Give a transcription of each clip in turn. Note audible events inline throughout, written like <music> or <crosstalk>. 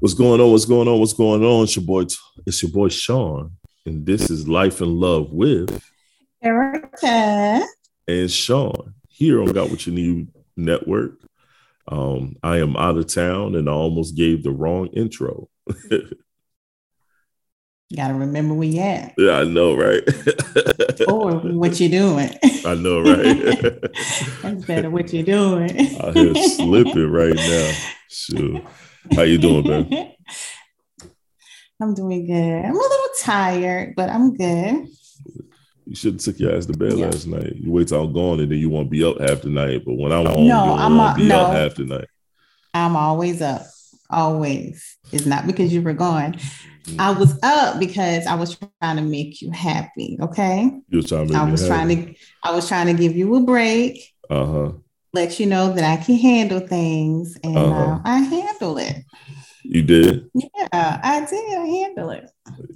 What's going on? What's going on? What's going on? It's your boy. It's your boy Shon, and this is Life and Love with Erica and Shon here on Got What You Need Network. Um, I am out of town, and I almost gave the wrong intro. <laughs> You gotta remember where you at. Yeah, I know, right? <laughs> or what you doing. I know, right? <laughs> That's better what you doing. I here slipping right now. Sure. How you doing, man? <laughs> I'm doing good. I'm a little tired, but I'm good. You should have took your ass to bed yeah. last night. You wait till I'm gone and then you won't be up half the night. But when I'm home, no, you I'm won't a, be no, up half the night. I'm always up. Always. It's not because you were gone. I was up because I was trying to make you happy. Okay. You was trying to I was trying to I was trying to give you a break. Uh-huh. Let you know that I can handle things and uh-huh. uh, I handle it. You did? Yeah, I did. I handle it.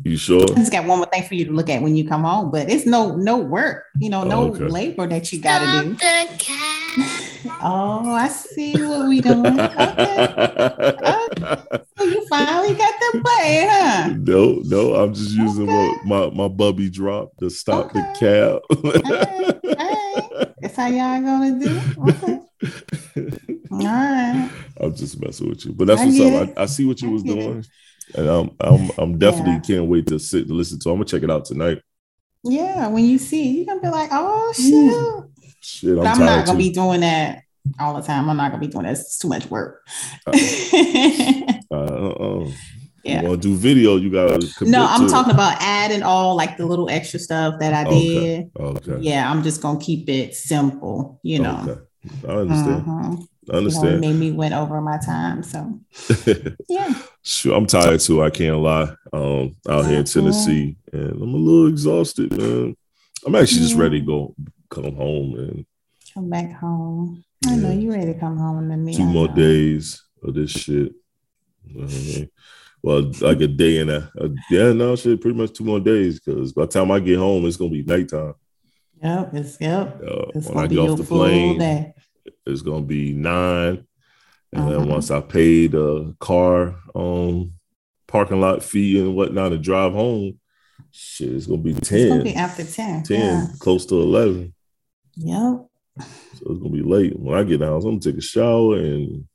You sure? I just got one more thing for you to look at when you come home, but it's no no work, you know, no okay. labor that you gotta do. oh, I see what we doing. Okay. <laughs> okay. So you finally got the play, huh? No, no, I'm just using okay. my, my bubby drop to stop the cap. all right, all right. That's how y'all gonna do. Okay. <laughs> All right. I'm just messing with you, but that's I what's up. I, I, see what you was doing, and I'm I'm I'm definitely yeah. can't wait to sit and listen to. I'm gonna check it out tonight. Yeah, when you see, you're gonna be like, "Oh shit!" Shit, I'm, I'm not gonna too. be doing that all the time. I'm not gonna be doing that. It's too much work. uh, uh, uh, yeah. You want to do video? You gotta. No, I'm talking it. about adding all like the little extra stuff that I did. Okay. okay. Yeah, I'm just gonna keep it simple. You know. Okay. I understand. Uh-huh. I understand. You know, made me went over my time. So <laughs> yeah. Sure, I'm tired too. I can't lie. Um, out here in uh-huh. Tennessee, and I'm a little exhausted, man. I'm actually just ready to go come home and come back home. I know you ready to come home to me. Two more days of this shit. Well, like a day and a, a yeah, no shit, pretty much two more days. Because by the time I get home, it's gonna be nighttime. Yep, it's yep. Uh, it's when I get off the plane, day. it's gonna be nine, and uh-huh. then once I pay the car um parking lot fee and whatnot to drive home, shit, it's gonna be ten. It's gonna be after ten. Ten, yeah. close to eleven. Yep. So it's gonna be late. When I get down, I'm gonna take a shower and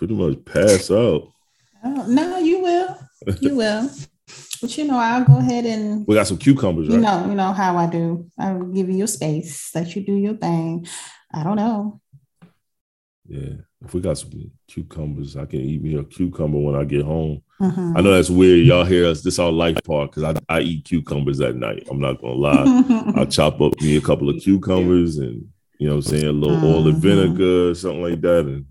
pretty much pass out. Oh, no, you will. You will. <laughs> But you know, I'll go ahead and we got some cucumbers, right? You know, you know how I do. I'll give you your space, let you do your thing. I don't know. Yeah. If we got some cucumbers, I can eat me a cucumber when I get home. Mm-hmm. I know that's weird. Y'all hear us. This our life part because I, I eat cucumbers at night. I'm not gonna lie. <laughs> I'll chop up me a couple of cucumbers and you know what I'm saying, a little mm-hmm. oil and mm-hmm. vinegar, something like that, and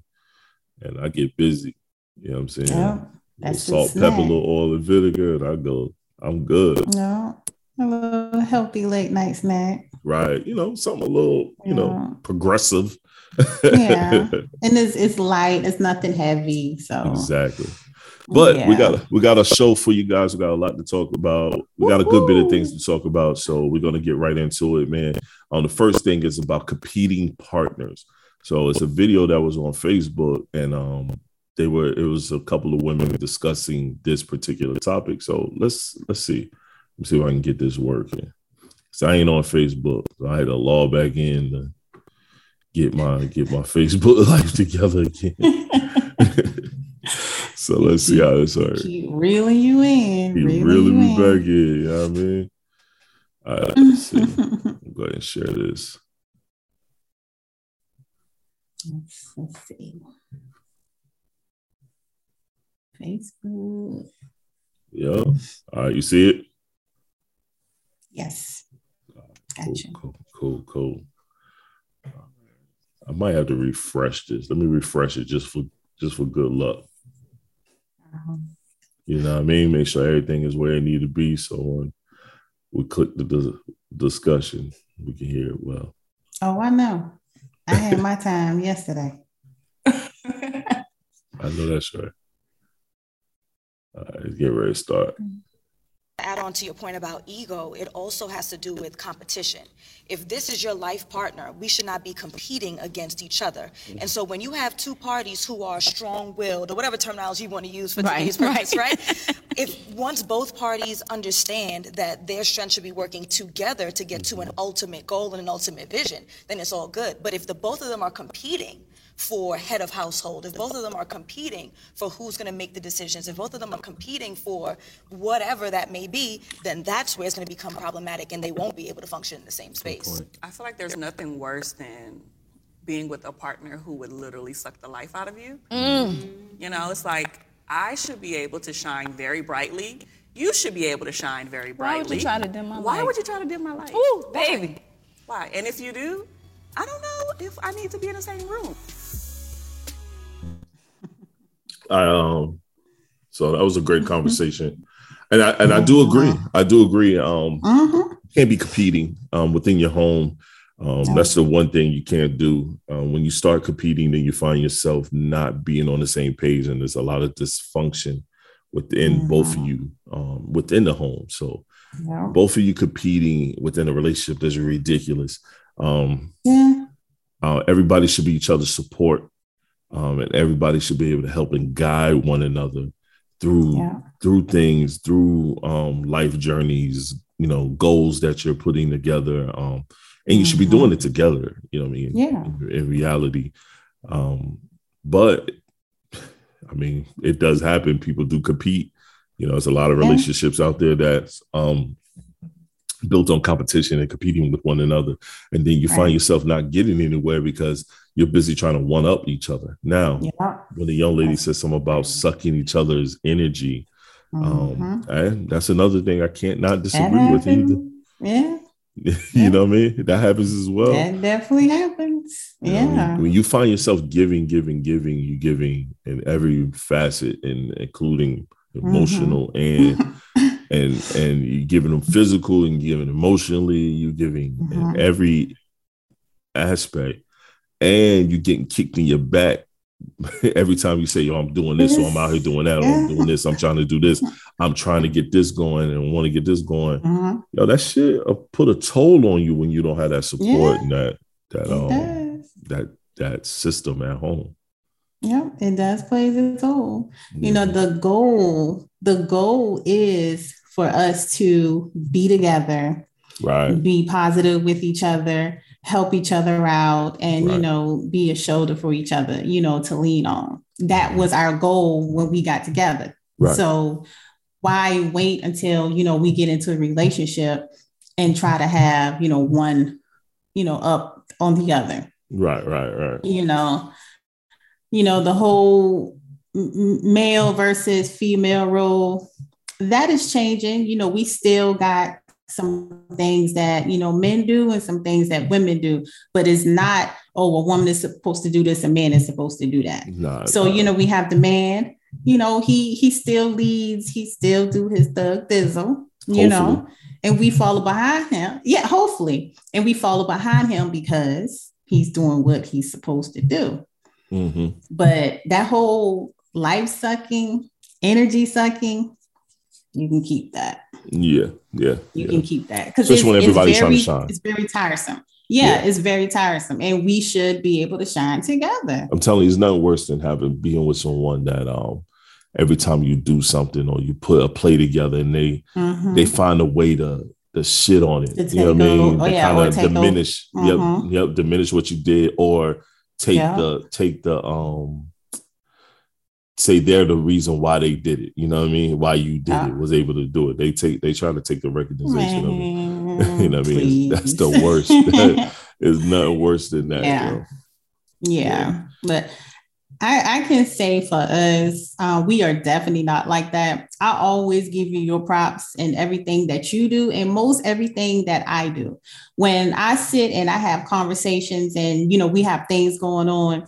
and I get busy. You know what I'm saying? Yeah. That's salt, pepper, little oil, and vinegar, and I go, I'm good. No, a little healthy late night snack. Right. You know, something a little, you yeah. know, progressive. yeah. <laughs> And it's it's light, it's nothing heavy. So exactly. But yeah. we got a, we got a show for you guys. We got a lot to talk about. We got a good bit of things to talk about. So we're gonna get right into it, man. Um, the first thing is about competing partners. So it's a video that was on Facebook, and um, they were it was a couple of women discussing this particular topic. So let's let's see. Let's see if I can get this working. So I ain't on Facebook. So I had to log back in to get my get my <laughs> Facebook life together again. <laughs> so let's see how this works. Keep reeling you in. Keep reeling, reeling me in. back in. You know what I mean? All right, let's see. <laughs> go ahead and share this. Let's, let's see. Facebook. Yeah. All right. You see it? Yes. Gotcha. Cool, cool, cool, cool. I might have to refresh this. Let me refresh it just for just for good luck. Uh-huh. You know what I mean? Make sure everything is where it need to be. So when we click the discussion, we can hear it well. Oh, I know. I had my time yesterday. <laughs> I know that's right. All right, let's get ready to start. I add on to your point about ego, it also has to do with competition. If this is your life partner, we should not be competing against each other. And so when you have two parties who are strong-willed, or whatever terminology you want to use for right, today's purpose, right? right? <laughs> if once both parties understand that their strength should be working together to get to an ultimate goal and an ultimate vision, then it's all good. But if the both of them are competing, for head of household, if both of them are competing for who's going to make the decisions, if both of them are competing for whatever that may be, then that's where it's going to become problematic and they won't be able to function in the same space. I feel like there's nothing worse than being with a partner who would literally suck the life out of you. Mm. You know, it's like I should be able to shine very brightly. You should be able to shine very brightly. Why would you try to dim my light? Why would you try to dim my light? Ooh, baby. Why? And if you do, I don't know if I need to be in the same room. I um so that was a great mm-hmm. conversation. And I and I do agree. I do agree. Um mm-hmm. can't be competing um within your home. Um, that's the one thing you can't do. Um, when you start competing, then you find yourself not being on the same page, and there's a lot of dysfunction within mm-hmm. both of you um, within the home. So yeah. both of you competing within a relationship is ridiculous. Um, yeah. uh, everybody should be each other's support um, and everybody should be able to help and guide one another through yeah. through things, through um, life journeys, you know, goals that you're putting together, um, and you mm-hmm. should be doing it mm-hmm. together. You know, I mean, yeah, in, in reality, um, but I mean, it does happen. People do compete. You know, there's a lot of relationships yeah. out there that's um, built on competition and competing with one another. And then you right. find yourself not getting anywhere because you're busy trying to one up each other. Now, yeah. when the young lady says something about sucking each other's energy, um, mm-hmm. and that's another thing I can't not disagree with either. Yeah. <laughs> you yeah. know what I mean? That happens as well. That definitely happens. Yeah. You know, when you find yourself giving, giving, giving, you giving in every facet, and including <laughs> emotional mm-hmm. and and and you giving them physical and giving emotionally, you giving mm-hmm. every aspect, and you're getting kicked in your back <laughs> every time you say, "Yo, I'm doing this," or "I'm out here doing that," or "I'm doing this," "I'm trying to do this," "I'm trying to get this going," and want to get this going. Mm-hmm. <laughs> Yo, that shit uh, put a toll on you when you don't have that support yeah. and that that um that that system at home. Yeah, it does play its toll. Yeah. You know, the goal, the goal is for us to be together, right? Be positive with each other, help each other out, and right. you know, be a shoulder for each other, you know, to lean on. That was our goal when we got together. Right. So why wait until you know we get into a relationship and try to have, you know, one, you know, up on the other. Right, right, right. You know, you know, the whole male versus female role that is changing. You know, we still got some things that you know men do and some things that women do, but it's not. Oh, a woman is supposed to do this, a man is supposed to do that. No, so no. you know, we have the man. You know, he he still leads. He still do his thug thizzle. You hopefully. know, and we follow behind him. Yeah, hopefully, and we follow behind him because he's doing what he's supposed to do. Mm-hmm. But that whole life sucking, energy sucking, you can keep that. Yeah, yeah. You yeah. can keep that because especially when everybody's very, trying to shine. It's very tiresome. Yeah, yeah, it's very tiresome, and we should be able to shine together. I'm telling you, it's nothing worse than having being with someone that um every time you do something or you put a play together and they mm-hmm. they find a way to the shit on it. You know what I mean? Oh, yeah, kind of diminish, mm-hmm. yep, yep, diminish what you did or take yeah. the take the um say they're the reason why they did it. You know what I mean? Why you did it, was able to do it. They take they try to take the recognition of it. <laughs> you know what I mean? That's the worst. <laughs> It's nothing worse than that. Yeah. Yeah. yeah. But I, I can say for us, uh, we are definitely not like that. I always give you your props and everything that you do, and most everything that I do. When I sit and I have conversations, and you know, we have things going on,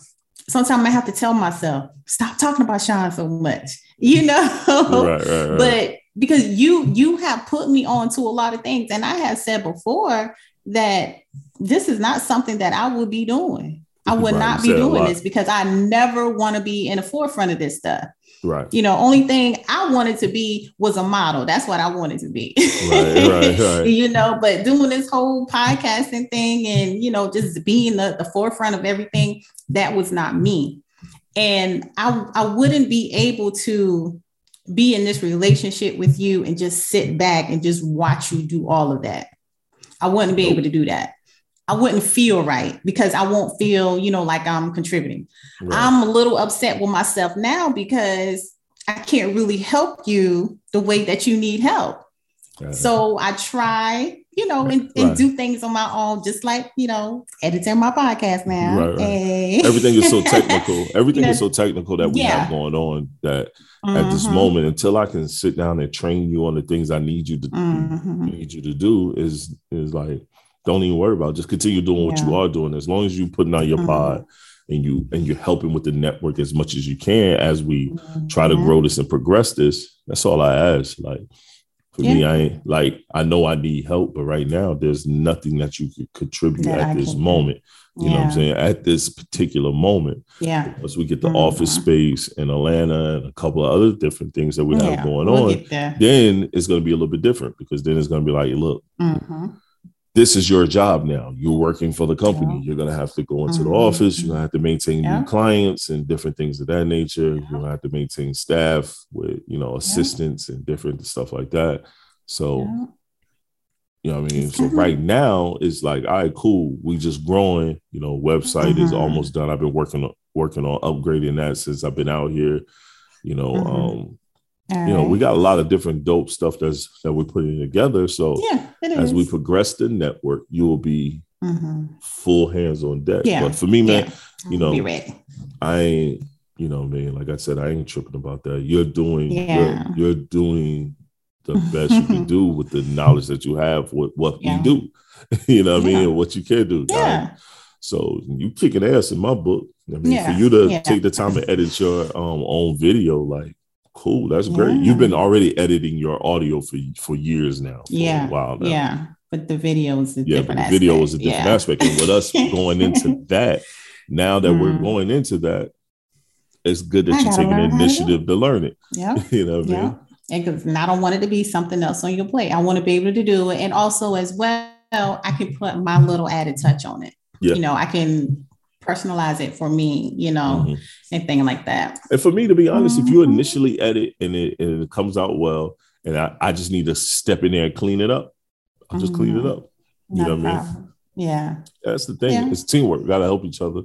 sometimes I have to tell myself, stop talking about Shon so much, <laughs> you know. right, right, right. But because you you have put me on to a lot of things, and I have said before that this is not something that I would be doing. I would not be doing this because I never want to be in the forefront of this stuff. Right. You know, only thing I wanted to be was a model. That's what I wanted to be. Right, right, right. <laughs> you know, but doing this whole podcasting thing and, you know, just being the, the forefront of everything, that was not me. And I, I wouldn't be able to be in this relationship with you and just sit back and just watch you do all of that. I wouldn't be able to do that. I wouldn't feel right because I won't feel, you know, like I'm contributing. Right. I'm a little upset with myself now because I can't really help you the way that you need help. Uh, so I try, you know, and, and right. do things on my own, just like, you know, editing my podcast now. Right. Everything is so technical. <laughs> Everything you know, is so technical that we yeah. have going on that mm-hmm. at this mm-hmm. moment, until I can sit down and train you on the things I need you to mm-hmm. need you to do is is like don't even worry about it. just continue doing what yeah. you are doing as long as you're putting out your mm-hmm. pod and you and you're helping with the network as much as you can as we mm-hmm. try to grow this and progress this that's all i ask like for yeah. me i ain't like i know i need help but right now there's nothing that you could contribute that at I this moment you yeah. know what i'm saying at this particular moment yeah once we get the mm-hmm. office space in atlanta and a couple of other different things that we have going we'll on then it's going to be a little bit different because then it's going to be like look mm-hmm this is your job now. You're working for the company. Yeah. You're going to have to go into mm-hmm. the office. You're going to have to maintain yeah. new clients and different things of that nature. Yeah. You're going to have to maintain staff with, you know, assistants and different stuff like that. So, you know what I mean? So right now it's like, all right, cool. We just growing, you know, website mm-hmm. is almost done. I've been working on working on upgrading that since I've been out here. You know, mm-hmm. um, all you know, we got a lot of different dope stuff that's that we're putting together. So yeah, as we progress the network, you will be mm-hmm. full hands on deck. Yeah. But for me, man, yeah. you know, I ain't, you know, man, like I said, I ain't tripping about that. You're doing, yeah. you're, you're doing the <laughs> best you can do with the knowledge that you have with what yeah. you do. <laughs> you know what I mean? What you can do. Yeah. So you kicking ass in my book. I mean, for you to take the time to edit your um, own video, like Cool, that's great. Yeah. You've been already editing your audio for for years now. yeah, wow. Yeah, but the video is a yeah, different. The video is a different yeah. aspect, and with us <laughs> going into that, now that mm. we're going into that, it's good that I you're taking the initiative to, to, learn it. Yeah, <laughs> you know what yeah. I mean. And because I don't want it to be something else on your plate. I want to be able to do it, and also as well, I can put my little added touch on it. Yeah. You know, I can personalize it for me, you know, mm-hmm. anything like that. And for me, to be honest, mm-hmm. if you mm-hmm. initially edit and it, and it comes out well, and I, I just need to step in there and clean it up, I'll just mm-hmm. clean it mm-hmm. up. You Not know what I mean? Yeah. That's the thing. Yeah. It's teamwork. We gotta help each other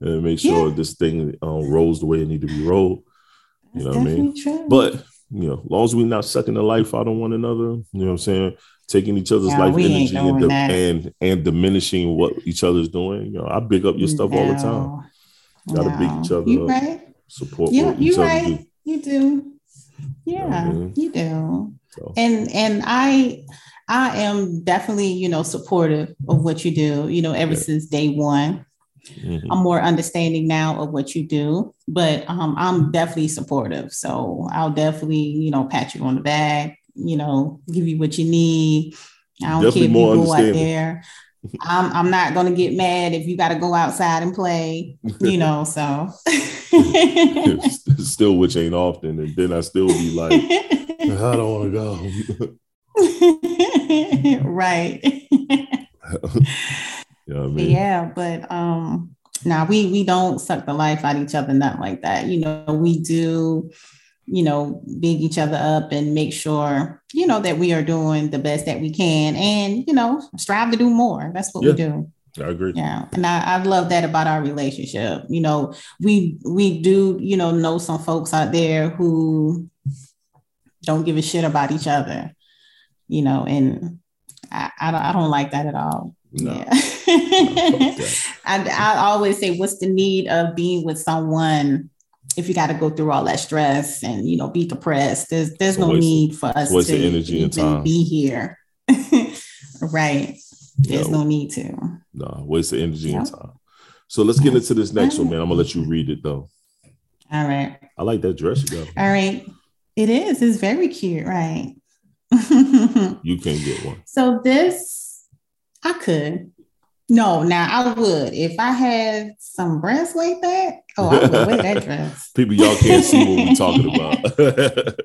and make sure yeah. this thing um, rolls the way it need to be rolled. You That's know what I mean? True. But you know, as long as we're not sucking the life out of one another, you know what I'm saying? Taking each other's life energy and, and, and diminishing what each other's doing. You know, I big up your stuff no. all the time. Gotta no. big each other you up. Right. Support yeah, you right. Do. You do. Yeah, you, know you do. So. And and I I am definitely, you know, supportive of what you do, you know, ever yeah. since day one. Mm-hmm. I'm more understanding now of what you do, but um, I'm definitely supportive. So I'll definitely, you know, pat you on the back, you know, give you what you need. I don't Definitely care if you go out there. I'm I'm not gonna get mad if you got to go outside and play, you know. So <laughs> still, which ain't often, and then I still be like, I don't want to go. <laughs> right. <laughs> you know I mean? Yeah, but um, now nah, we we don't suck the life out of each other, not like that. You know, we do you know, big each other up and make sure, you know, that we are doing the best that we can and, you know, strive to do more. That's what yeah, we do. I agree. Yeah. And I, I love that about our relationship. You know, we we do, you know, know some folks out there who don't give a shit about each other, you know, and I, I don't I don't like that at all. No. Yeah. <laughs> I, I always say, what's the need of being with someone if you got to go through all that stress and you know be depressed there's there's no need for us to energy even be here. <laughs> Right. There's no, no need to. No waste the energy yep. and time. So let's get into this next one man. I'm gonna let you read it though. All right. I like that dress you got. All right. It is. It's very cute. Right. <laughs> You can't get one. So this i could No, now I would if I had some breasts like that. Oh, I would wear that dress. <laughs> People, y'all can't see what we're talking about.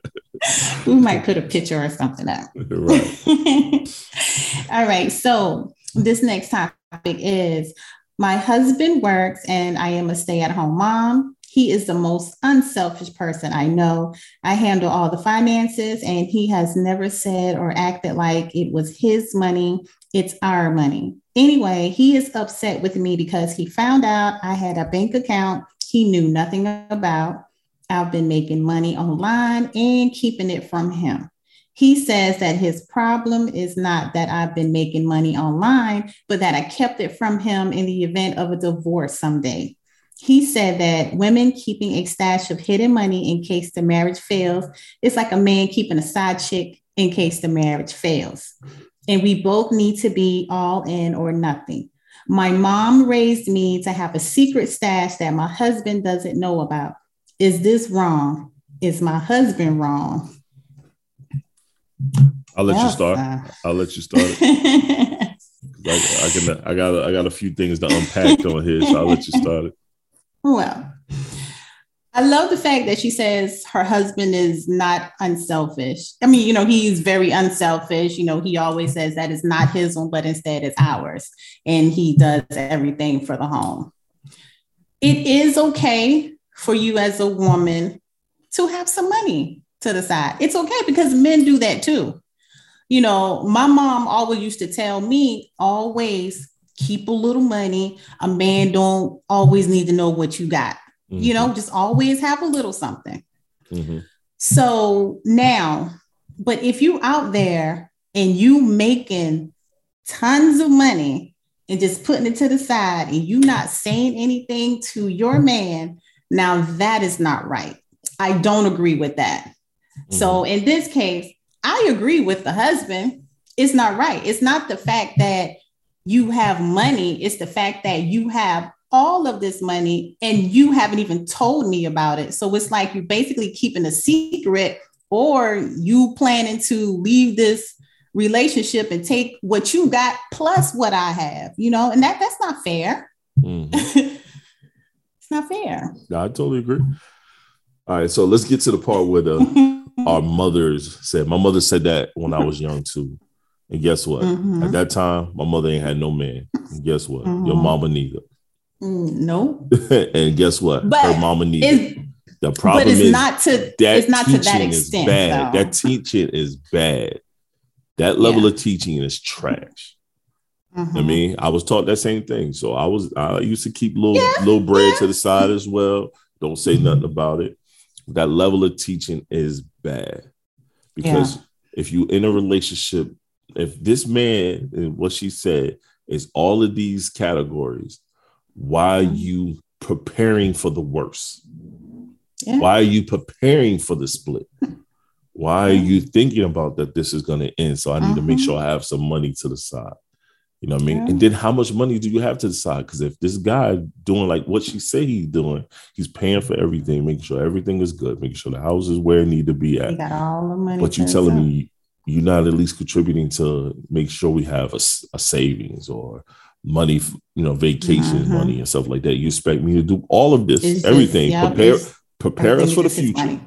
<laughs> we might put a picture or something up. <laughs> right. All right. So this next topic is my husband works and I am a stay-at-home mom. He is the most unselfish person I know. I handle all the finances, and he has never said or acted like it was his money. It's our money. Anyway, he is upset with me because he found out I had a bank account he knew nothing about. I've been making money online and keeping it from him. He says that his problem is not that I've been making money online, but that I kept it from him in the event of a divorce someday. He said that women keeping a stash of hidden money in case the marriage fails is like a man keeping a side chick in case the marriage fails. And we both need to be all in or nothing. My mom raised me to have a secret stash that my husband doesn't know about. Is this wrong? Is my husband wrong? I'll let you start. I'll let you start. <laughs> I, I, can. I got. I got a few things to unpack on here, so I'll let you start it. Well, I love the fact that she says her husband is not unselfish. I mean, you know, he's very unselfish. You know, he always says that it's not his one, but instead it's ours. And he does everything for the home. It is okay for you as a woman to have some money to the side. It's okay because men do that too. You know, my mom always used to tell me always keep a little money. A man don't always need to know what you got. Mm-hmm. You know, mm-hmm. just always have a little something. Mm-hmm. So now, but if you out there and you making tons of money and just putting it to the side and you not saying anything to your man, now that is not right. I don't agree with that. Mm-hmm. So in this case, I agree with the husband. It's not right. It's not the fact that you have money, it's the fact that you have all of this money and you haven't even told me about it. So it's like you're basically keeping a secret or you planning to leave this relationship and take what you got plus what I have, you know, and that that's not fair. Mm-hmm. <laughs> it's not fair. I totally agree. All right, so let's get to the part where the <laughs> our mothers said. My mother said that when I was young too. And guess what? Mm-hmm. At that time, my mother ain't had no man. And guess what? Mm-hmm. Your mama neither. Mm, no. <laughs> and guess what? But Her mama neither. The problem but it's is not to that it's not to that extent. bad. Though. That teaching is bad. That level yeah. of teaching is trash. Mm-hmm. I mean, I was taught that same thing. So I was I used to keep little yeah. little bread yeah. to the side as well. Don't say nothing about it. That level of teaching is bad. Because if you in a relationship if this man and what she said is all of these categories, why are you preparing for the worst? Yeah. Why are you preparing for the split? Why are you thinking about that this is going to end? So I need uh-huh. to make sure I have some money to the side. You know what I mean? Yeah. And then how much money do you have to the side? Because if this guy doing like what she say he's doing, he's paying for everything, making sure everything is good, making sure the house is where it need to be at. Got all the money. But you telling me you're not at least contributing to make sure we have a, a savings or money, you know, vacation mm-hmm. money and stuff like that. You expect me to do all of this, it's everything, just, prepare prepare us for the future,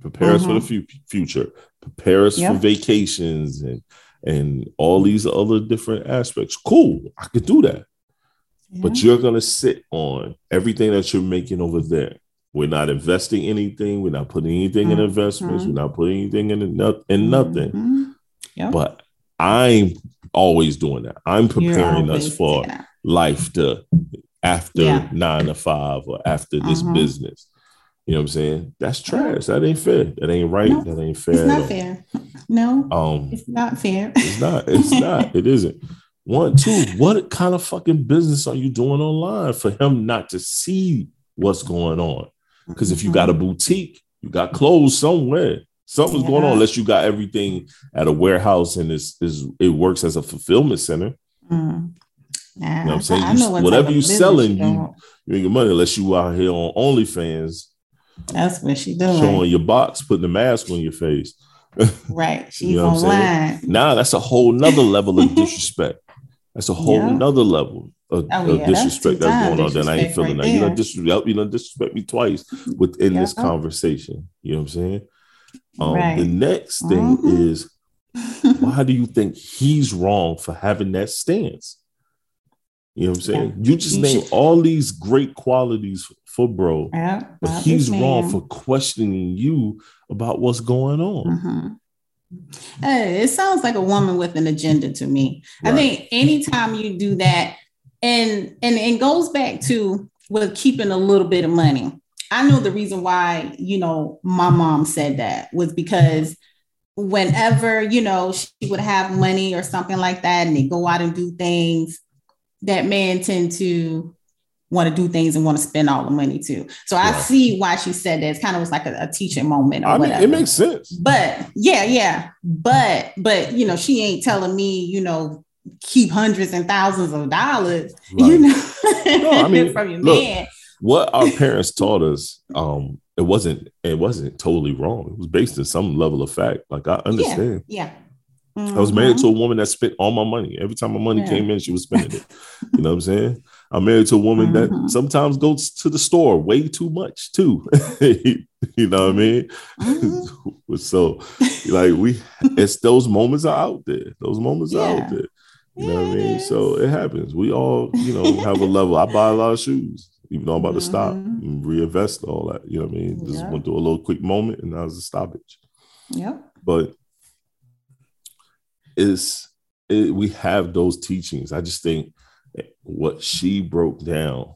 prepare us for the mm-hmm. future, prepare us yep. for vacations and and all these other different aspects. Cool, I could do that. Yeah. But you're gonna sit on everything that you're making over there we're not investing anything. We're not putting anything mm-hmm. in investments. We're not putting anything in, in nothing. Mm-hmm. Yep. But I'm always doing that. I'm preparing us for life to after yeah. nine to five or after this mm-hmm. business. You know what I'm saying? That's trash. That ain't fair. That ain't right. No, that ain't fair. It's not fair. No. Um, it's not fair. it's not. It's <laughs> not. It isn't. One, two. What kind of fucking business are you doing online for him not to see what's going on? Because if you got a mm-hmm. boutique, you got clothes somewhere. Something's yeah. going on unless you got everything at a warehouse and it's, is it works as a fulfillment center. Mm. Nah, you know what I'm saying? You, whatever you're selling, you, you your money unless you out here on OnlyFans. That's what she doing. Showing your box, putting the mask on your face. <laughs> Right. She's you know online. Nah, that's a whole nother level of disrespect. That's a whole yeah. nother level of, oh, of disrespect that's, that's going on. Then I ain't feeling right that. You know, disrespect, you know, disrespect me twice within <laughs> this conversation. You know what I'm saying? Um, right. The next thing mm-hmm. is <laughs> why do you think he's wrong for having that stance? You know what I'm saying? Yeah. You just name all these great qualities for bro, yeah, but he's wrong for questioning you about what's going on. Mm-hmm. Hey, it sounds like a woman with an agenda to me. Right. I think anytime you do that, and and it goes back to with keeping a little bit of money. I know the reason why, you know, my mom said that was because whenever, you know, she would have money or something like that, and they go out and do things, that man tend to want to do things and want to spend all the money too. So I see why she said that. It's kind of was like a, a teaching moment. I mean, it makes sense. But yeah, yeah. But but you know, she ain't telling me, you know, keep hundreds and thousands of dollars, right. you know, no, I <laughs> mean, from your look, man. What our <laughs> parents taught us, um, it wasn't it wasn't totally wrong. It was based in some level of fact. Like I understand. Yeah. yeah. Mm-hmm. I was married to a woman that spent all my money. Every time my money yeah. came in, she was spending it. you know what I'm saying? I'm married to a woman mm-hmm. that sometimes goes to the store way too much too. <laughs> you know what I mean? Mm-hmm. <laughs> so like we it's those moments are out there. Those moments yeah. are out there. You know what I mean? So it happens. We all, you know, have a level. I buy a lot of shoes, even though I'm about to stop mm-hmm. and reinvest all that. You know what I mean? Just went through a little quick moment and that was a stoppage. Yeah. But it's it, we have those teachings. I just think what she broke down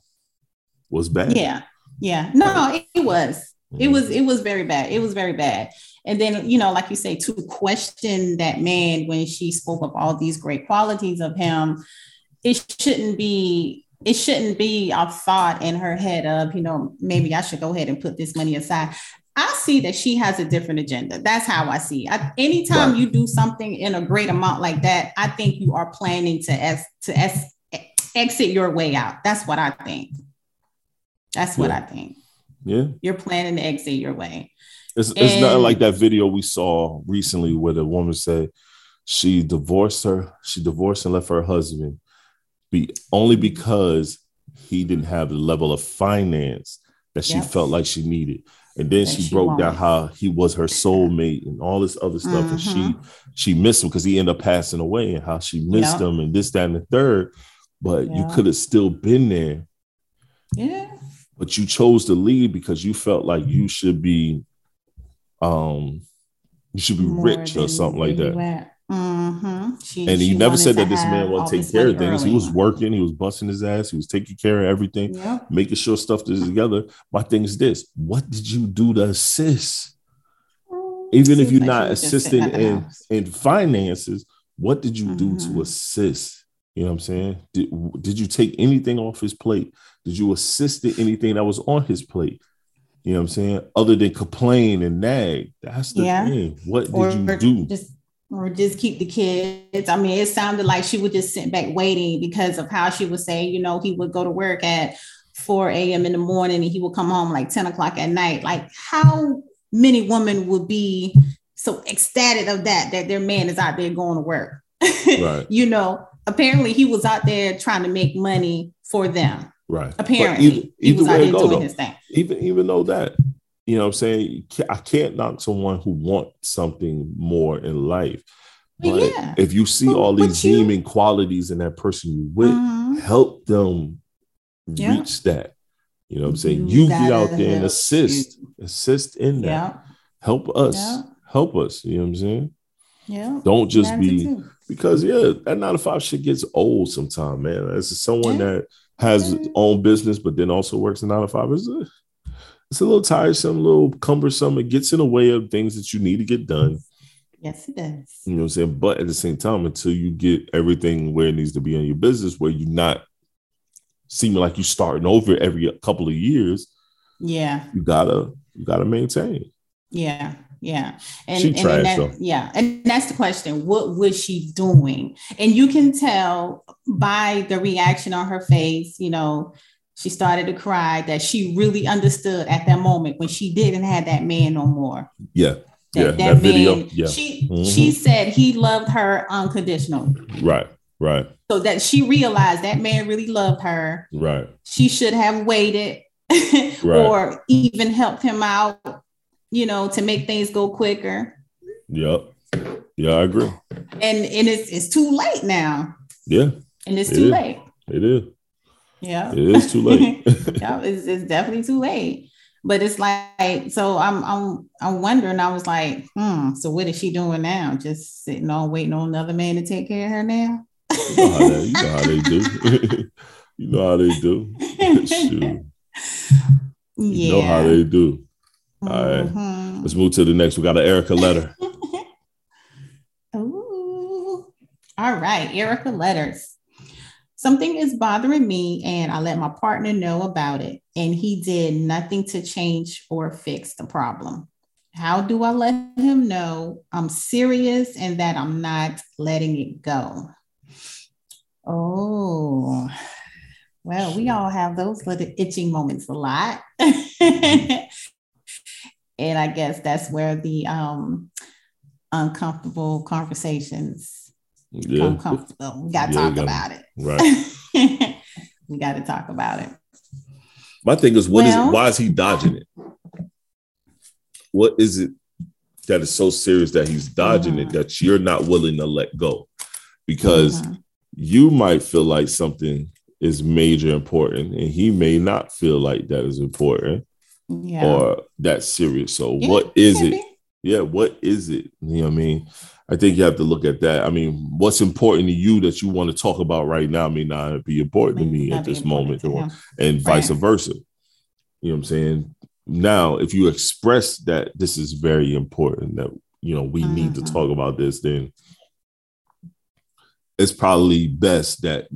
was bad. Yeah. Yeah. No, it, it was. It was it was very bad. It was very bad. And then, you know, like you say, to question that man when she spoke of all these great qualities of him, it shouldn't be it shouldn't be a thought in her head of, you know, maybe I should go ahead and put this money aside. I see that she has a different agenda. That's how I see. I, anytime right. you do something in a great amount like that, I think you are planning to es- to es- exit your way out. That's what I think. That's what I think. Yeah, you're planning to exit your way. It's, and, it's not like that video we saw recently where the woman said she divorced her, she divorced and left her husband be only because he didn't have the level of finance that she felt like she needed. And then she, she, broke wanted. down how he was her soulmate and all this other stuff. Mm-hmm. And she mm-hmm. she missed him because he ended up passing away and how she missed him and this, that, and the third. But you could have still been there. Yeah. But you chose to leave because you felt like you should be um you should be More rich or something like that. Mm-hmm. She, and he never said that this man wasn't taking care of things. Early. He was working, he was busting his ass, he was taking care of everything, yep. making sure stuff is together. My thing is this: what did you do to assist? Mm, Even if you're like not assisting in, in finances, what did you do mm-hmm. to assist? You know what I'm saying? Did, did you take anything off his plate? Did you assist in anything that was on his plate? You know what I'm saying? Other than complain and nag. That's the yeah. thing. What did or you do? Just or just keep the kids. I mean, it sounded like she would just sit back waiting because of how she was saying, you know, he would go to work at 4 a.m. in the morning and he would come home like 10 o'clock at night. Like, how many women would be so ecstatic of that, that their man is out there going to work? <laughs> Right. you know, apparently he was out there trying to make money for them. Right. Apparently, he was out there doing though, his thing. Even even though that, you know, what I'm saying I can't knock someone who wants something more in life. But yeah. if you see but, all these demon qualities in that person you with, mm-hmm. help them yeah. reach that. You know what I'm saying? You, you get out there and assist, you. assist in that. Yeah. Help us. Help us. You know what I'm saying? Yeah. Don't just be because yeah, that nine to five shit gets old sometime, man. As someone that has own business but then also works in nine to five, it's a, it's a little tiresome, a little cumbersome. It gets in the way of things that you need to get done. Yes, it does. You know what I'm saying? But at the same time, until you get everything where it needs to be in your business, where you're not seeming like you're starting over every couple of years. Yeah. You gotta you gotta maintain. Yeah. Yeah. And, she and, trash, and that, yeah. And that's the question. What was she doing? And you can tell by the reaction on her face, you know, she started to cry that she really understood at that moment when she didn't have that man no more. Yeah. That, yeah, that, that man, video. Yeah. She mm-hmm. she said he loved her unconditionally. Right. Right. So that she realized that man really loved her. Right. She should have waited <laughs> right. or even helped him out, you know, to make things go quicker. Yep. Yeah, I agree. And and it's it's too late now. Yeah. And it's too is. late. It is. Yeah. It is too late. <laughs> yeah, it's, it's definitely too late. But it's like, so I'm I'm I'm wondering, I was like, hmm, so what is she doing now? Just sitting on waiting on another man to take care of her now? you, know how they, you know how they do. <laughs> you know how they do. <laughs> Shoot. You know how they do. All right. Mhm. Let's move to the next. We got an Erica letter. Ooh. All right, Erica letters. Something is bothering me, and I let my partner know about it, and he did nothing to change or fix the problem. How do I let him know I'm serious and that I'm not letting it go? Oh, well, we all have those little itching moments a lot. <laughs> and I guess that's where the um, uncomfortable conversations Yeah. become comfortable. We got to Yeah, talk gotta- about it. Right. <laughs> we got to talk about it. My thing is, what is Well- it? Why is he dodging it? What is it that is so serious that he's dodging it Mhm. that you're not willing to let go? Because Mhm. you might feel like something is major important, and he may not feel like that is important yeah. or that serious. So, Yeah, what is it? be. Yeah, what is it? You know what I mean? I think you have to look at that. I mean, what's important to you that you want to talk about right now may not be important to me at this moment, or, and vice Right. versa. You know what I'm saying? Now, if you express that this is very important, that you know we need to Mhm. talk about this, then it's probably best that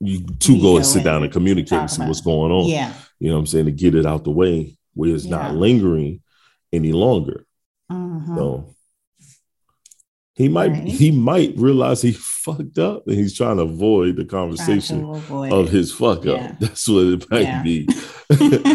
you two You go and sit down and communicate and see what's going on. Yeah. You know what I'm saying? To get it out the way where it's not lingering any longer. Mhm. So he might Right. he might realize he <laughs> fucked up and he's trying to avoid the conversation avoid of his fuck Yeah. up. <laughs> That's what it might Yeah. be. <laughs>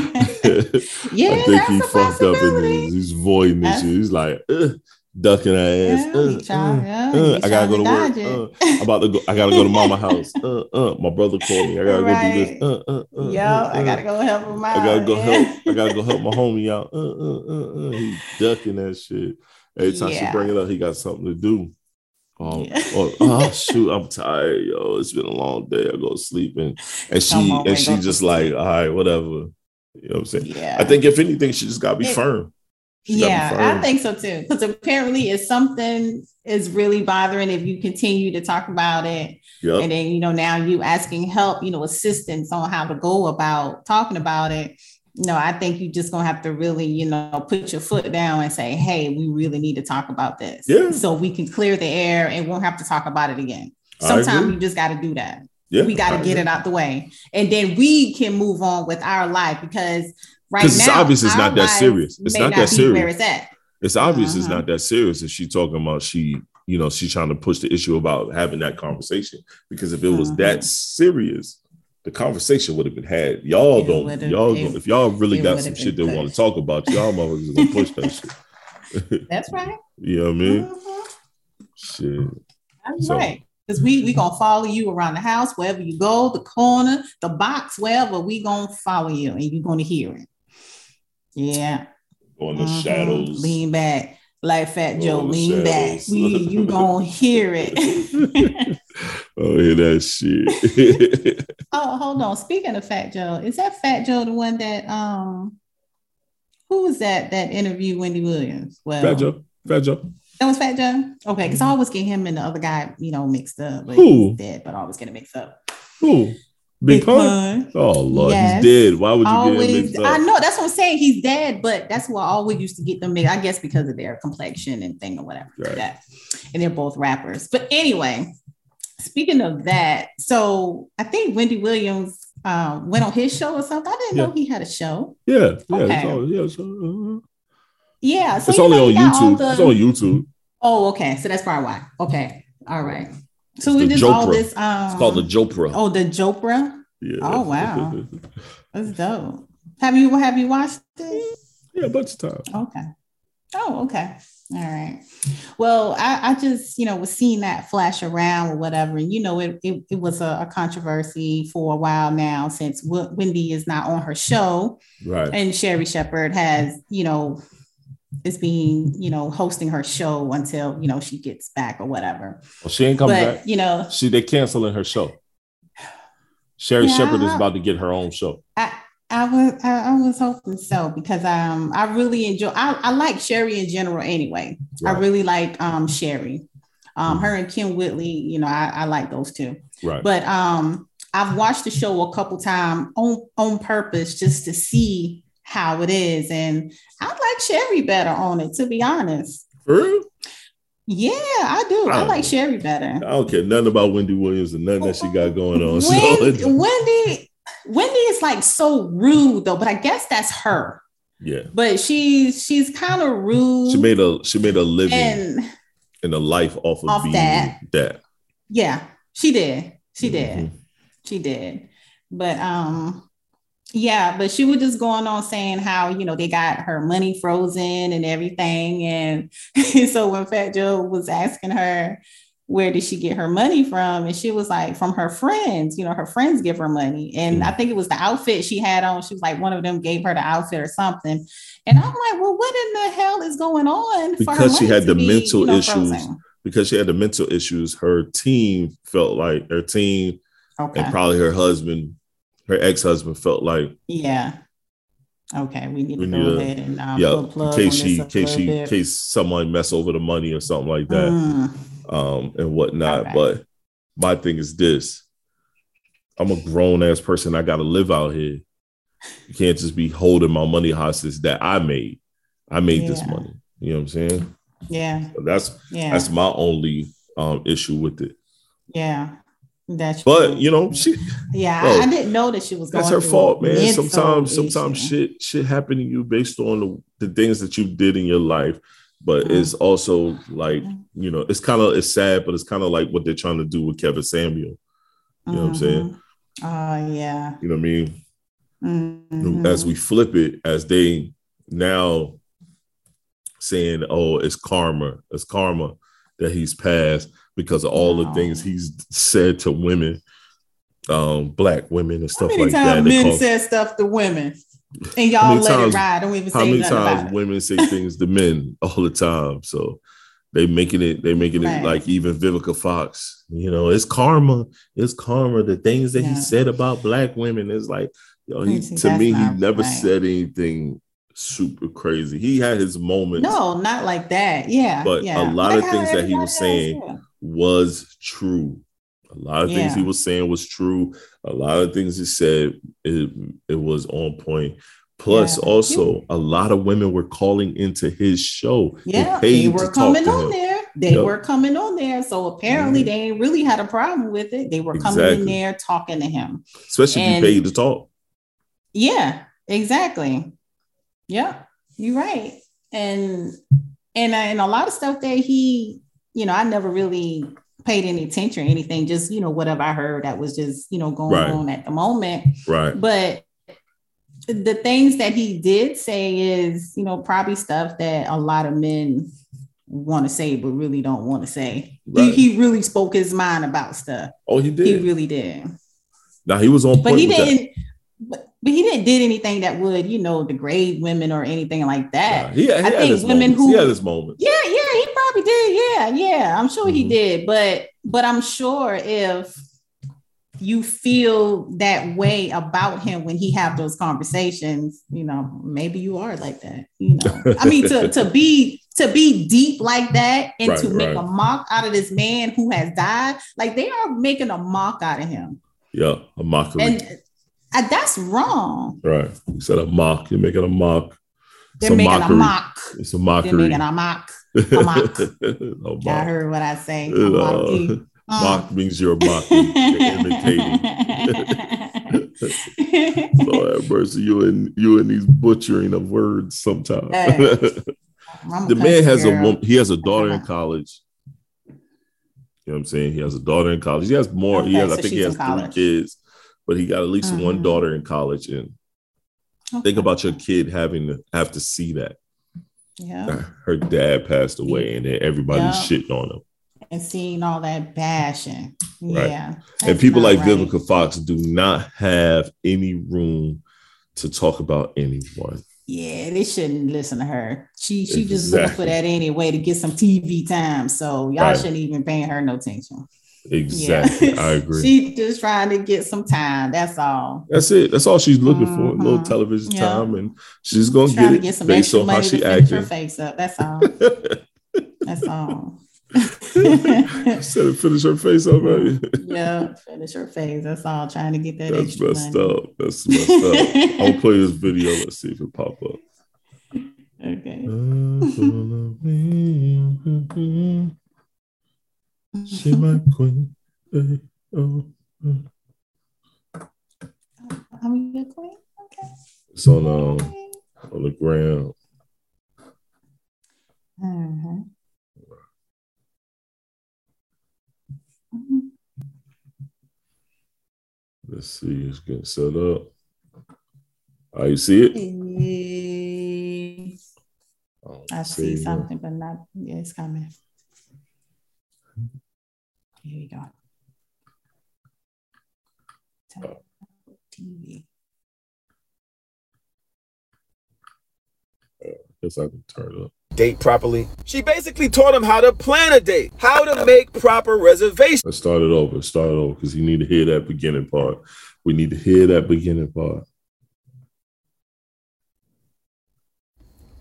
Yeah, I think that's he a fucked up and he's, he's voiding this shit. He's like "Ugh," ducking her ass. Yeah, "Uh, he try- uh, yeah, uh, I gotta go to trying work. Uh, I'm about to go. I gotta go to mama house. Uh, uh, my brother called me. I gotta go do this. Right. Uh, uh, uh, Yo, uh, I gotta go help him out. I gotta go yeah. help. I gotta go help my homie out. Uh, uh, uh, uh. He's ducking that shit. Every time Yeah. she bring it up, he got something to do. Um, Yeah. or, oh shoot, I'm tired, yo. It's been a long day. I go to sleep and and she on, and she just like, all right, whatever. You know what I'm saying? Yeah. I think if anything, she just gotta be It- firm. She gotta be yeah, firm. I think so too. Because apparently, if something is really bothering, if you continue to talk about it, Yep. and then you know now you asking help, you know, assistance on how to go about talking about it. No, I think you just gonna have to really, you know, put your foot down and say, "Hey, we really need to talk about this, Yeah. so we can clear the air and won't have to talk about it again." Sometimes you just got to do that. Yeah, we gotta get it out the way, and then we can move on with our life because right 'Cause it's now obvious it's not that serious. It's may not that serious. Where it's at. It's obvious it's Uh-huh. not that serious if she talking about she, you know, she's trying to push the issue about having that conversation. Because if it was Uh-huh. that serious, the conversation would have been had. Y'all It don't, y'all it- if y'all really got some shit they pushed. want to talk about, y'all motherfuckers gonna push that shit. That's right. <laughs> You know what I mean? Mhm. Shit. That's So- right. Because we we gonna follow you around the house, wherever you go, the corner, the box, wherever we gonna follow you, and you gonna hear it. Yeah. On the Mhm. shadows. Lean back, like Fat Joe. Oh, lean back. We, you <laughs> gonna hear it. <laughs> oh, hear that shit. <laughs> oh, hold on. Speaking of Fat Joe, is that Fat Joe the one that um? Who was that that interviewed Wendy Williams? Well, Fat Joe. Fat Joe. That was Fat Joe. Okay, because I always get him and the other guy, you know, mixed up. But Who? dead, but I always get it mixed up. Who? Big, Pun? Pun. Oh Lord, Yes. he's dead. Why would you get him Always, I know that's what I'm saying. He's dead, but that's why I always used to get them mixed. I guess because of their complexion and thing or whatever. Right. That. And they're both rappers. But anyway, speaking of that, so I think Wendy Williams um, went on his show or something. I didn't know he had a show. Yeah, yeah, Okay. it's, all, yeah, it's, uh, Yeah, so it's only know, on he got all YouTube. the- It's on YouTube. Oh, okay. So that's probably why. Okay. All right. So It's we just all this um It's called the Jopra. Oh, the Jopra. yeah. oh, wow. <laughs> That's dope. Have you have you watched it? yeah, a bunch of times. Okay. Oh, okay. All right. Well, I, I, just, you know, was seeing that flash around or whatever. And, you know, it, it, it was a, a, controversy for a while now since w- Wendy is not on her show. Right. And Sherri Shepherd has, you know, is being, you know, hosting her show until, you know, she gets back or whatever. Well, she ain't coming but, back. You know, she they canceling her show. Sherri yeah, Shepherd is about to get her own show. I, I was I, was hoping so because um I really enjoy I, I like Sherri in general anyway. Right. I really like um Sherri. Um mm-hmm. her and Kym Whitley, you know, I, I like those two. Right. But um I've watched the show a couple times on on purpose just to see how it is. And I like Sherri better on it, to be honest. For Yeah, I do. I, I like Sherri better. I don't care nothing about Wendy Williams and nothing that she got going on. Wendy, <laughs> so. Wendy Wendy is like so rude though, but I guess that's her. Yeah. But she's she's kind of rude. She made a she made a living and, in a life off of off being that. that. Yeah, she did. She did. Mm-hmm. She did. But um yeah, but she was just going on saying how, you know, they got her money frozen and everything. And <laughs> so when Fat Joe was asking her, where did she get her money from? And she was like, from her friends. You know, her friends give her money. And mm. I think it was the outfit she had on. She was like, one of them gave her the outfit or something. And I'm like, well, what in the hell is going on? Because she had the be, mental you know, issues. Frozen? Because she had the mental issues, her team felt like her team okay. and probably her husband, her ex-husband felt like yeah. Okay, we need to we go ahead and um, yeah, in case she, in case she, in case someone mess over the money or something like that. Mm um, and whatnot. Okay. But my thing is this I'm a grown ass person. I got to live out here. You can't just be holding my money hostage that I made. I made yeah. this money. You know what I'm saying? Yeah. So that's yeah. that's my only um issue with it. Yeah. That's but you know she yeah bro, I, didn't know that she was that's her fault man. sometimes sometimes shit shit happen to you based on the, the things that you did in your life but mm-hmm. it's also like mm-hmm. you know it's kind of it's sad but it's kind of like what they're trying to do with kevin samuel. You know what i'm saying? Oh uh, yeah. You know what i mean? Mm-hmm. as we flip it as they now saying oh it's karma. It's karma that he's passed because of all oh. the things he's said to women um black women and stuff like that men call- said stuff to women and y'all let times, it ride. Don't even say How many times women say things to men all the time? So they making it, they making right. it like even Vivica Fox, you know, it's karma. It's karma. The things that yeah. he said about black women is like, yo, he, to me, he never right. said anything super crazy. He had his moments. No, not like that. Yeah. But yeah. a lot like of things that he was saying yeah. Was true. A lot of things he was saying was true. A lot of things he said it, it was on point. Plus, yeah. also a lot of women were calling into his show. Yeah, they were coming on him. there. They yep. were coming on there. So apparently, mm-hmm. they ain't really had a problem with it. They were coming in there talking to him, especially and, if you paid to talk. Yeah, exactly. Yeah, you're right. And and and a lot of stuff that he, you know, I never really paid any attention or anything, just, you know, whatever I heard that was just, you know, going right. on at the moment. Right. But the things that he did say is, you know, probably stuff that a lot of men want to say, but really don't want to say. Right. He, he really spoke his mind about stuff. Oh, he did. He really did. Now he was on but he didn't. But, but he didn't did anything that would, you know, degrade women or anything like that. Yeah, he, he I think women moments. who he had his moment. Yeah, probably did. Yeah, yeah, I'm sure mm-hmm. he did. But but I'm sure if you feel that way about him when he have those conversations, you know, maybe you are like that. You know, I mean, to to be to be deep like that and right, to make right. a mock out of this man who has died, like they are making a mock out of him. Yeah, a mockery. And uh, that's wrong. Right. You said a mock. You're making a mock. They're making mockery. a mock. It's a mockery. They're making a mock. A mock. <laughs> I heard what I say. Uh, mock <laughs> means you're mocking, you're <laughs> imitating. Lord have mercy, you and you and these butchering of words sometimes. the man has girl. a woman, he has a daughter in college. You know what I'm saying? He has a daughter in college. He has more. Okay, he has, so I think he has three kids but he got at least mm-hmm. one daughter in college. And okay. think about your kid having to have to see that. Yeah. Uh, her dad passed away, and then everybody's Yeah. shitting on him. And seeing all that bashing. Right. Yeah. and people like right. Vivica Fox do not have any room to talk about anyone. Yeah, they shouldn't listen to her. She she just looking for that anyway to get some TV time. So y'all Right. shouldn't even pay her no attention. Exactly, Yeah. I <laughs> agree. she just trying to get some time. That's all. That's it. That's all she's looking for. A little Mhm. television Yeah. time, and she's gonna get to it get some based on how she <laughs> finish her face up. That's all. That's all. Said finish her face up, baby. yeah, finish her face. That's all. Trying to get that That's extra messed money. up. That's messed up. <laughs> I'll play this video. Let's see if it pop up. Okay. She my queen. Hey, oh. I'm your queen. Okay. It's on um, on the ground. Mhm. Mhm. Let's see. It's getting set up. Oh, you see it? Yes. don't I see it. something, but not. Yeah, it's coming. Here we go. TV. Oh. Guess I can turn it up. date properly. She basically taught him how to plan a date, how to make proper reservations. Let's start it over. Start it over because you need to hear that beginning part. We need to hear that beginning part.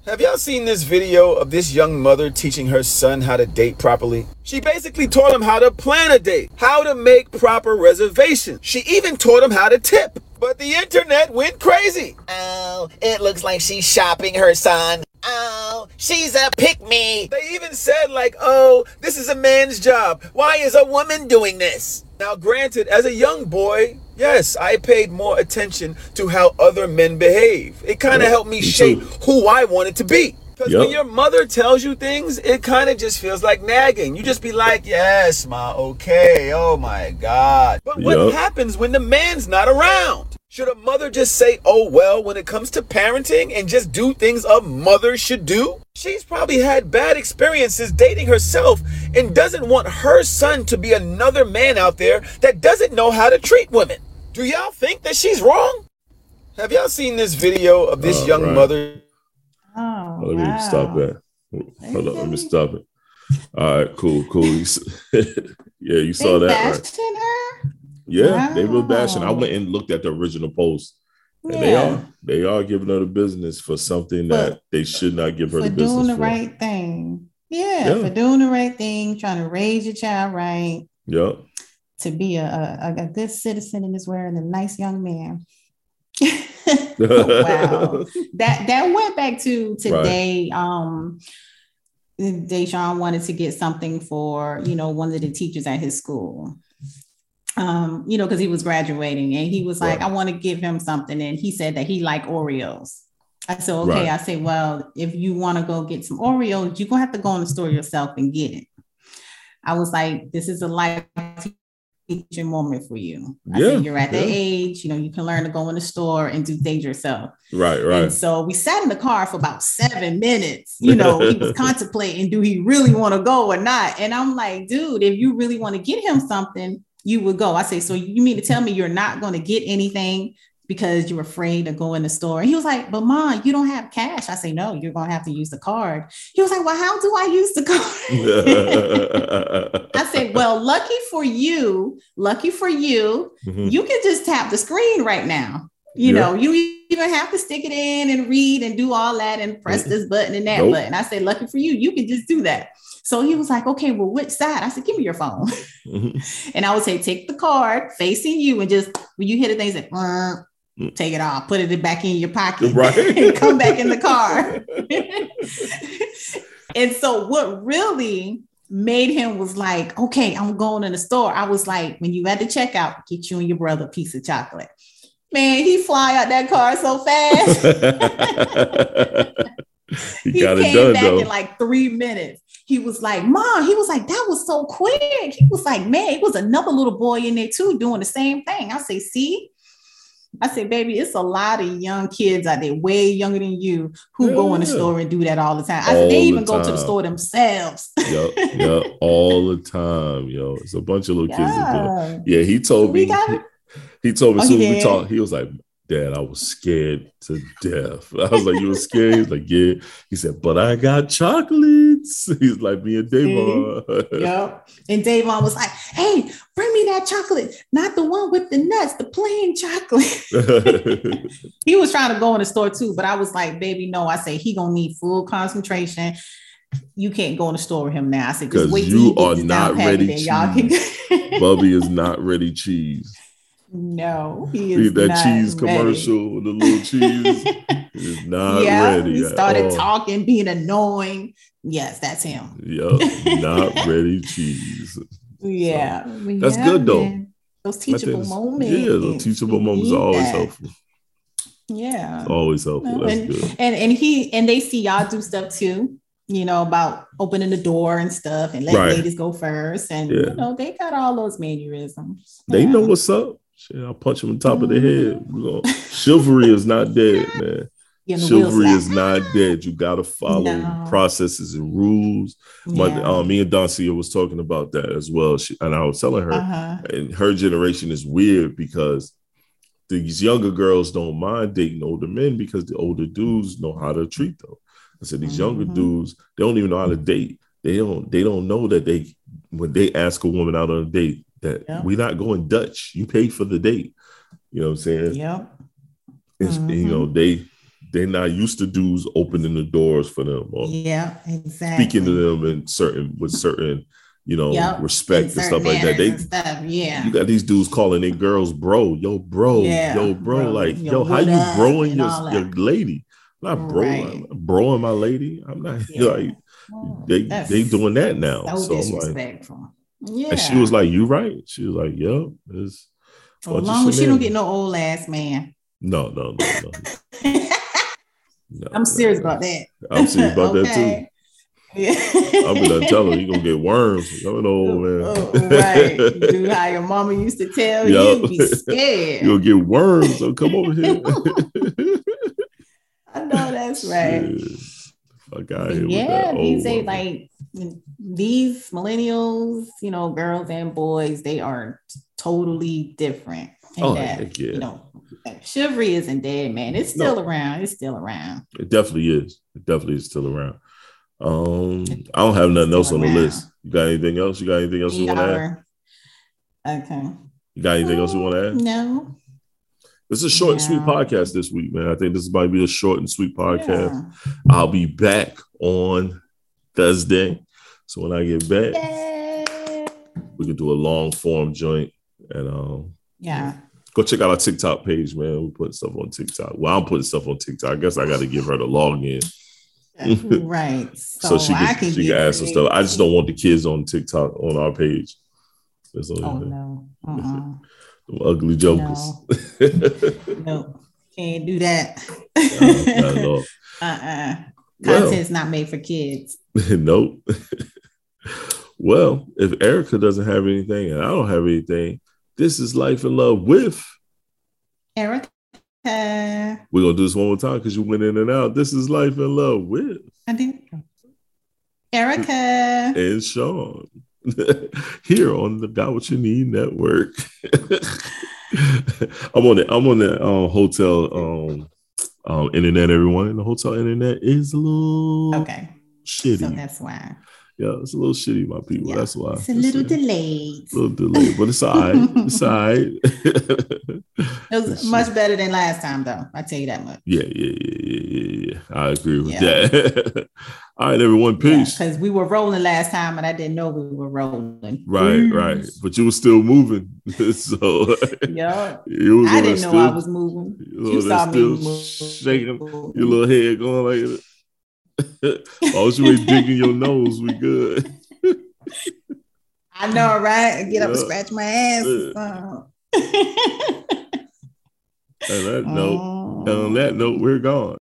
Have y'all seen this video of this young mother teaching her son how to date properly? She basically taught him how to plan a date, how to make proper reservations. She even taught him how to tip. But the internet went crazy. Oh, it looks like she's shopping her son. Oh, she's a pick me. They even said, like, oh, this is a man's job. Why is a woman doing this? Now, granted, as a young boy, yes, I paid more attention to how other men behave. It kind of helped me me shape who I wanted to be. Because when your mother tells you things, it kind of just feels like nagging. You just be like, yes, ma, okay, oh my God. But what Yup. happens when the man's not around? Should a mother just say, oh well, when it comes to parenting and just do things a mother should do? She's probably had bad experiences dating herself and doesn't want her son to be another man out there that doesn't know how to treat women. Do y'all think that she's wrong? Have y'all seen this video of this Oh, young right. mother Oh, Let me wow. stop that. Hold on. Let me stop it. All right. Cool. Cool. <laughs> Yeah, you saw They that. Right? her. Yeah, they were bashing. I went and looked at the original post, and they are they are giving her the business for something But- that they should not give her the business For doing the for. right thing. Yeah, Yeah. for doing the right thing, trying to raise your child right, Yep. to be a, a, a good citizen in this world and a nice young man. <laughs> wow. That that went back to today. Um Deshaun wanted to get something for, you know, one of the teachers at his school. Um, you know, because he was graduating and he was like, Right. I want to give him something. And he said that he liked Oreos. I said, okay. Right. I said, well, if you want to go get some Oreos, you're gonna have to go in the store yourself and get it. I was like, this is a life teaching moment for you. I Yeah, you're at that yeah. age, you know, you can learn to go in the store and do things yourself. Right. And Right. so we sat in the car for about seven minutes. You know, he was <laughs> contemplating, do he really want to go or not? And I'm like, dude, if you really want to get him something, you would go. I say, so you mean to tell me you're not going to get anything because you're afraid to go in the store? And he was like, but mom, you don't have cash. I say, no, you're going to have to use the card. He was like, well, how do I use the card? <laughs> I said, well, lucky for you, lucky for you, Mhm. you can just tap the screen right now. You Yeah. know, you even have to stick it in and read and do all that and press this button and that Nope. button. I said, lucky for you, you can just do that. So he was like, okay, well, which side? I said, give me your phone. Mhm. <laughs> And I would say, take the card facing you and just when you hit it, "Uh," Mm. Take it off, put it back in your pocket, Right. <laughs> and come back in the car. <laughs> and so what really made him was like, okay, I'm going in the store. I was like, when you had to check out, get you and your brother a piece of chocolate. Man, he fly out that car so fast. <laughs> he, he got it came done back though. in like three minutes. He was like, Mom, he was like, that was so quick. He was like, man, it was another little boy in there too doing the same thing. I say, see, I said, baby, it's a lot of young kids out there, way younger than you, who go in the Yeah. store and do that all the time. I All said, they the even go to the store themselves. Yup, yup, <laughs> all the time, yo. It's a bunch of little kids that do it. yeah. Yeah, he told me. He, he told me Oh, soon we talked, he was like, "Dad, I was scared to death." I was like, "You were scared?" He's like, "Yeah." He said, "But I got chocolates." <laughs> He's like, "Me and mm-hmm. Davon." Yep. And Davon was like, hey, bring me that chocolate, not the one with the nuts, the plain chocolate. <laughs> he was trying to go in the store too, but I was like, baby, no. I say he gonna need full concentration. You can't go in the store with him now. I said, 'Cause just wait you are not ready y'all can <laughs> Bubby is not ready cheese. No, he Read is that not cheese ready. commercial with the little cheese. <laughs> is not yeah, ready. he at started all. talking, being annoying. Yes, that's him. Yup, not ready cheese. Yeah, That's Yeah, good, though. man. Those teachable moments. Yeah, the teachable moments are always that. helpful. Yeah. Always helpful. No, That's and, good. and and he and they see y'all do stuff too, you know, about opening the door and stuff and let Right. ladies go first. And Yeah. you know, they got all those mannerisms. They Yeah. know what's up. Shit, I'll punch him on top of the head. Gonna- Chivalry is not <laughs> dead, man. Chivalry is not dead. You gotta follow No. processes and rules. My, Yeah. um, me and Dancia was talking about that as well. She, and I was telling her, uh-huh. and her generation is weird because these younger girls don't mind dating older men because the older dudes know how to treat them. I said these younger Mhm. dudes, they don't even know how to date. They don't. They don't know that they when they ask a woman out on a date that Yeah. we're not going Dutch. You pay for the date. You know what I'm saying? Yep. And, you know they they're not used to dudes opening the doors for them or Yeah, exactly. speaking to them in certain with certain you know Yep. respect and stuff like that. They stuff. Yeah. you got these dudes calling their girls bro, yo, bro, Yeah, yo, bro. bro. Like, Yo, yo, how you broing your, your lady? I'm not bro, Right. Not broing my lady. I'm not <laughs> Yeah. like Oh, they they doing that now. so So, I'm like, disrespectful. Yeah. and she was like, "You right?" She was like, "Yep." It's as long as she don't get no old ass man. no, no, no, no. <laughs> no I'm no, serious no. about that. I'm serious about that too. Yeah. I'm gonna tell her you gonna get worms. I'm an old oh, man. Oh, <laughs> right. Do how your mama used to tell Yup. you, be scared. <laughs> You'll get worms. So come over here. I know that's right. Fuck out here Yeah, these old like these millennials, you know, girls and boys, they are totally different. Oh, that, heck yeah. you know, chivalry isn't dead, man. It's No. still around. It's still around. It definitely is. It definitely is still around. Um, I don't have nothing else on the around. list. You got anything else? You got anything else you want to add? Okay. You got anything else you want to add? No. This is a short and sweet podcast this week, man. I think this might be a short and sweet podcast. Yeah. I'll be back on Thursday. So when I get back, Yay. we can do a long form joint and um Yeah. go check out our TikTok page, man. We're putting stuff on TikTok. Well, I'm putting stuff on TikTok. I guess I got to give her the login right. <laughs> so, So, she I can, can she get can add some stuff. I just don't want the kids on TikTok on our page. That's all. Oh no. Uh-uh. <laughs> Ugly jokers. No. <laughs> Can't do that. Not at all. uh-uh. Well. Content's not made for kids. nope. Well, if Erica doesn't have anything and I don't have anything, this is life in love with. Erica. We're gonna do this one more time because you went in and out. This is life in love with. Erica. and Shon <laughs> here on the Got What You Need Network. <laughs> I'm on the I'm on the um, hotel um, um, internet. Everyone in the hotel internet is a little Okay. shitty. So that's why. Yeah, it's a little shitty, my people. Yeah. That's why It's a little It's delayed. A little delay, but it's all right. It's all right. <laughs> <laughs> It was much better than last time, though. I tell you that much. yeah, yeah, yeah, yeah, yeah, yeah. I agree with Yeah. that. <laughs> all right, everyone. Peace. Because we were rolling last time and I didn't know we were rolling. Right, right. But you were still moving. so Yeah. I didn't know still, I was moving. you You saw me shaking your little head going like that. <laughs> oh, you ain't digging your nose. We good. <laughs> I know, right? Get up and scratch my ass. On that <laughs> note, Oh. on that note, we're gone.